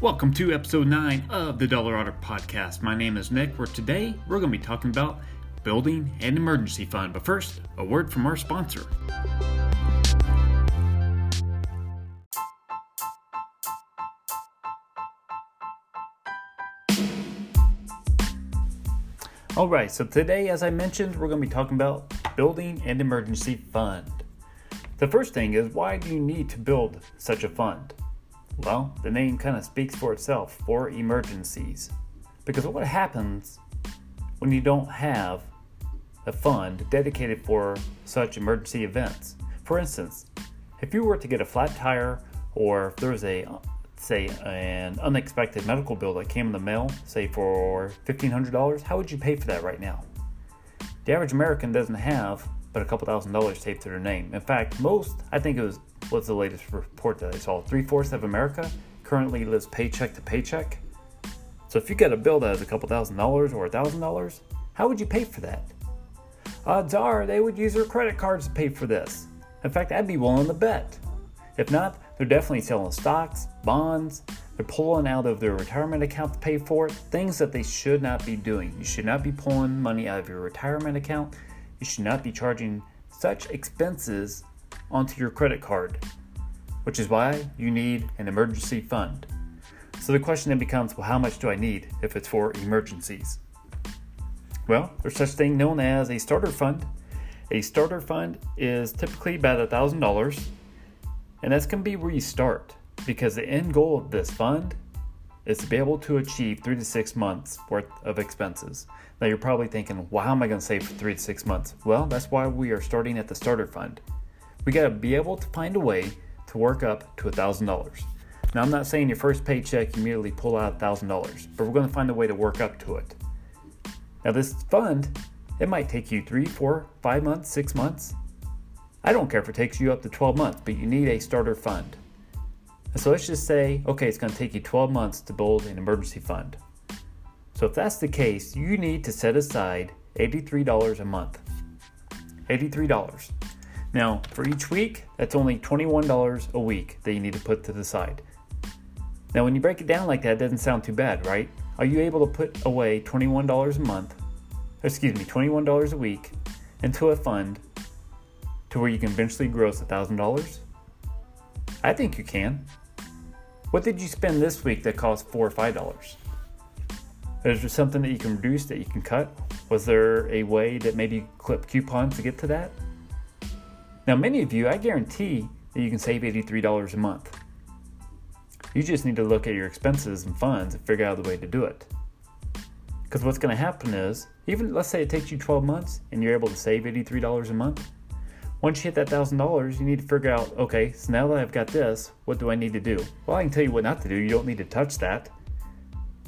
Welcome to episode 9 of the Dollarado Podcast. My name is Nick, where today we're going to be talking about building an emergency fund. But first, a word from our sponsor. Alright, so today, as I mentioned, we're going to be talking about building an emergency fund. The first thing is why do you need to build such a fund? Well, the name kind of speaks for itself for emergencies. Because what happens when you don't have a fund dedicated for such emergency events? For instance, if you were to get a flat tire or if there was a say an unexpected medical bill that came in the mail, say for $1500, how would you pay for that right now? The average American doesn't have but a couple thousand dollars taped to their name. In fact, most, I think it was what's the latest report that I saw? Three fourths of America currently lives paycheck to paycheck. So if you get a bill that has a couple thousand dollars or a thousand dollars, how would you pay for that? Odds are they would use their credit cards to pay for this. In fact, I'd be willing to bet. If not, they're definitely selling stocks, bonds, they're pulling out of their retirement account to pay for it, things that they should not be doing. You should not be pulling money out of your retirement account. You should not be charging such expenses onto your credit card, which is why you need an emergency fund. So the question then becomes well, how much do I need if it's for emergencies? Well, there's such thing known as a starter fund. A starter fund is typically about $1,000, and that's going to be where you start because the end goal of this fund is to be able to achieve three to six months worth of expenses. Now you're probably thinking, well, how am I going to save for three to six months? Well, that's why we are starting at the starter fund we got to be able to find a way to work up to $1,000. Now, I'm not saying your first paycheck you immediately pull out $1,000, but we're going to find a way to work up to it. Now, this fund, it might take you three, four, five months, six months. I don't care if it takes you up to 12 months, but you need a starter fund. So let's just say, okay, it's going to take you 12 months to build an emergency fund. So if that's the case, you need to set aside $83 a month. $83. Now, for each week, that's only $21 a week that you need to put to the side. Now, when you break it down like that, it doesn't sound too bad, right? Are you able to put away $21 a month, excuse me, $21 a week into a fund to where you can eventually gross $1,000? I think you can. What did you spend this week that cost 4 or $5? Is there something that you can reduce that you can cut? Was there a way that maybe clip coupons to get to that? Now, many of you, I guarantee that you can save $83 a month. You just need to look at your expenses and funds and figure out the way to do it. Because what's going to happen is, even let's say it takes you 12 months and you're able to save $83 a month. Once you hit that $1,000, you need to figure out okay, so now that I've got this, what do I need to do? Well, I can tell you what not to do. You don't need to touch that.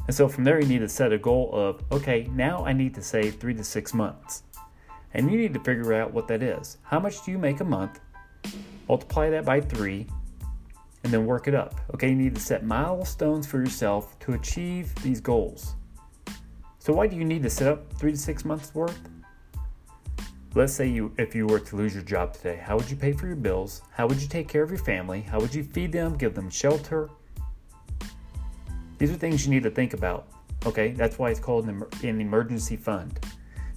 And so from there, you need to set a goal of okay, now I need to save three to six months. And you need to figure out what that is. How much do you make a month? Multiply that by three and then work it up. Okay, you need to set milestones for yourself to achieve these goals. So why do you need to set up three to six months worth? Let's say you if you were to lose your job today, how would you pay for your bills? How would you take care of your family? How would you feed them, give them shelter? These are things you need to think about. Okay, that's why it's called an emergency fund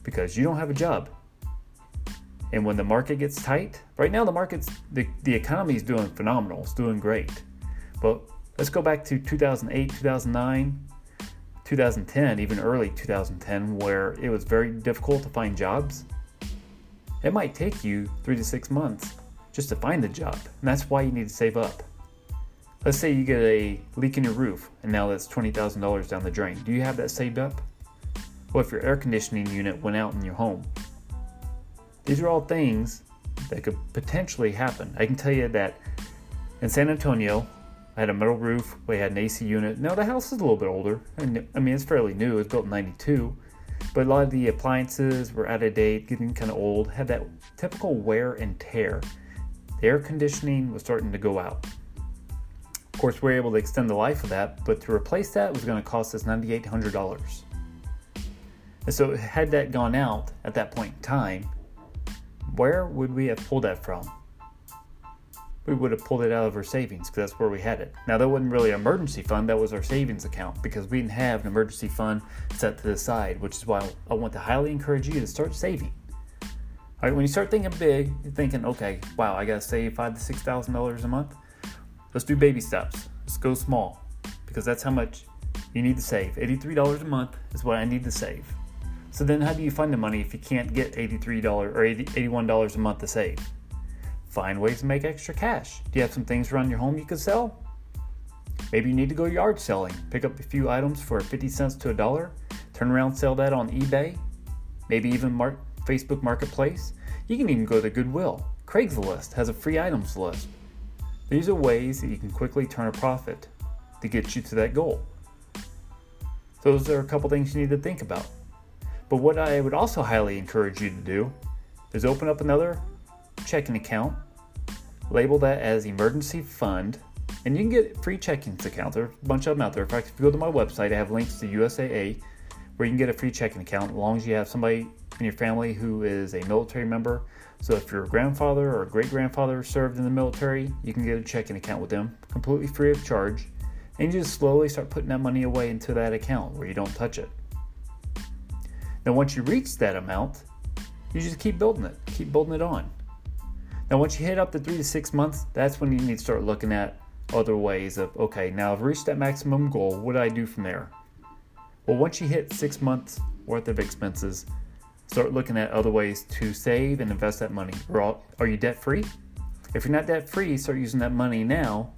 because you don't have a job. And when the market gets tight, right now the market's the, the economy is doing phenomenal. It's doing great. But let's go back to 2008, 2009, 2010, even early 2010, where it was very difficult to find jobs. It might take you three to six months just to find a job, and that's why you need to save up. Let's say you get a leak in your roof, and now that's $20,000 down the drain. Do you have that saved up? Well, if your air conditioning unit went out in your home, these are all things that could potentially happen. I can tell you that in San Antonio, I had a metal roof. We had an AC unit. Now the house is a little bit older. I mean, it's fairly new. It was built in '92, but a lot of the appliances were out of date, getting kind of old. Had that typical wear and tear. The air conditioning was starting to go out. Of course, we were able to extend the life of that, but to replace that was going to cost us $9,800. And so, had that gone out at that point in time, where would we have pulled that from? we would have pulled it out of our savings because that's where we had it. Now, that wasn't really an emergency fund, that was our savings account because we didn't have an emergency fund set to the side, which is why I want to highly encourage you to start saving. All right, when you start thinking big, you're thinking, okay, wow, I got to save five to six thousand dollars a month. Let's do baby steps. Let's go small because that's how much you need to save. $83 a month is what I need to save. So then, how do you find the money if you can't get $83 or $81 a month to save? Find ways to make extra cash. Do you have some things around your home you could sell? Maybe you need to go yard selling. Pick up a few items for 50 cents to a dollar. Turn around, sell that on eBay. Maybe even mark Facebook Marketplace. You can even go to Goodwill. Craigslist has a free items list. These are ways that you can quickly turn a profit to get you to that goal. Those are a couple things you need to think about. But what I would also highly encourage you to do is open up another checking account, label that as emergency fund, and you can get free checking accounts. There's a bunch of them out there. In fact, if you go to my website, I have links to USAA where you can get a free checking account as long as you have somebody in your family who is a military member. So if your grandfather or great grandfather served in the military, you can get a checking account with them completely free of charge. And you just slowly start putting that money away into that account where you don't touch it. Now, once you reach that amount, you just keep building it, keep building it on. Now, once you hit up to three to six months, that's when you need to start looking at other ways of okay, now I've reached that maximum goal. What do I do from there? Well, once you hit six months worth of expenses, start looking at other ways to save and invest that money. Are you debt free? If you're not debt free, start using that money now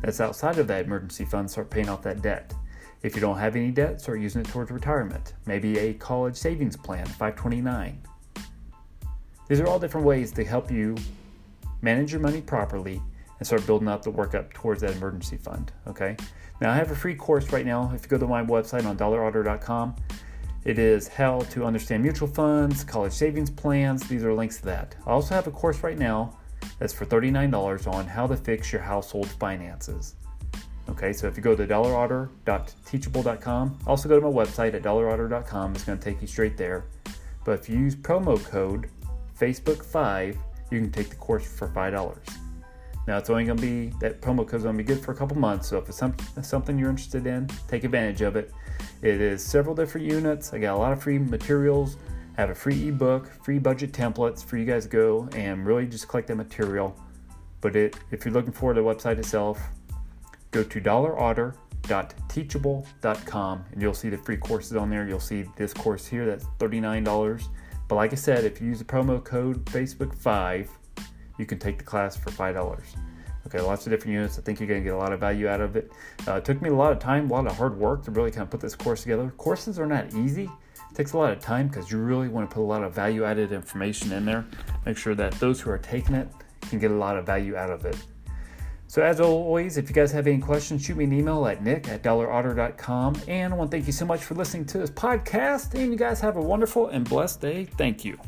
that's outside of that emergency fund, start paying off that debt. If you don't have any debt, start using it towards retirement. Maybe a college savings plan, 529. These are all different ways to help you manage your money properly and start building up the work up towards that emergency fund. Okay. Now I have a free course right now. If you go to my website on dollarauto.com, it is how to understand mutual funds, college savings plans. These are links to that. I also have a course right now that's for $39 on how to fix your household finances. Okay, so if you go to dollarauto.teachable.com, also go to my website at dollarauto.com. It's going to take you straight there. But if you use promo code Facebook5, you can take the course for $5. Now it's only going to be, that promo code is going to be good for a couple months. So if it's something you're interested in, take advantage of it. It is several different units. I got a lot of free materials. I have a free ebook, free budget templates for you guys to go and really just collect that material. But it, if you're looking for the website itself, go to dollarauto.teachable.com and you'll see the free courses on there. You'll see this course here that's $39. But like I said, if you use the promo code Facebook5, you can take the class for $5. Okay, lots of different units. I think you're going to get a lot of value out of it. Uh, it took me a lot of time, a lot of hard work to really kind of put this course together. Courses are not easy. It takes a lot of time because you really want to put a lot of value added information in there. Make sure that those who are taking it can get a lot of value out of it. So, as always, if you guys have any questions, shoot me an email at nick at dollarauto.com. And I want to thank you so much for listening to this podcast. And you guys have a wonderful and blessed day. Thank you.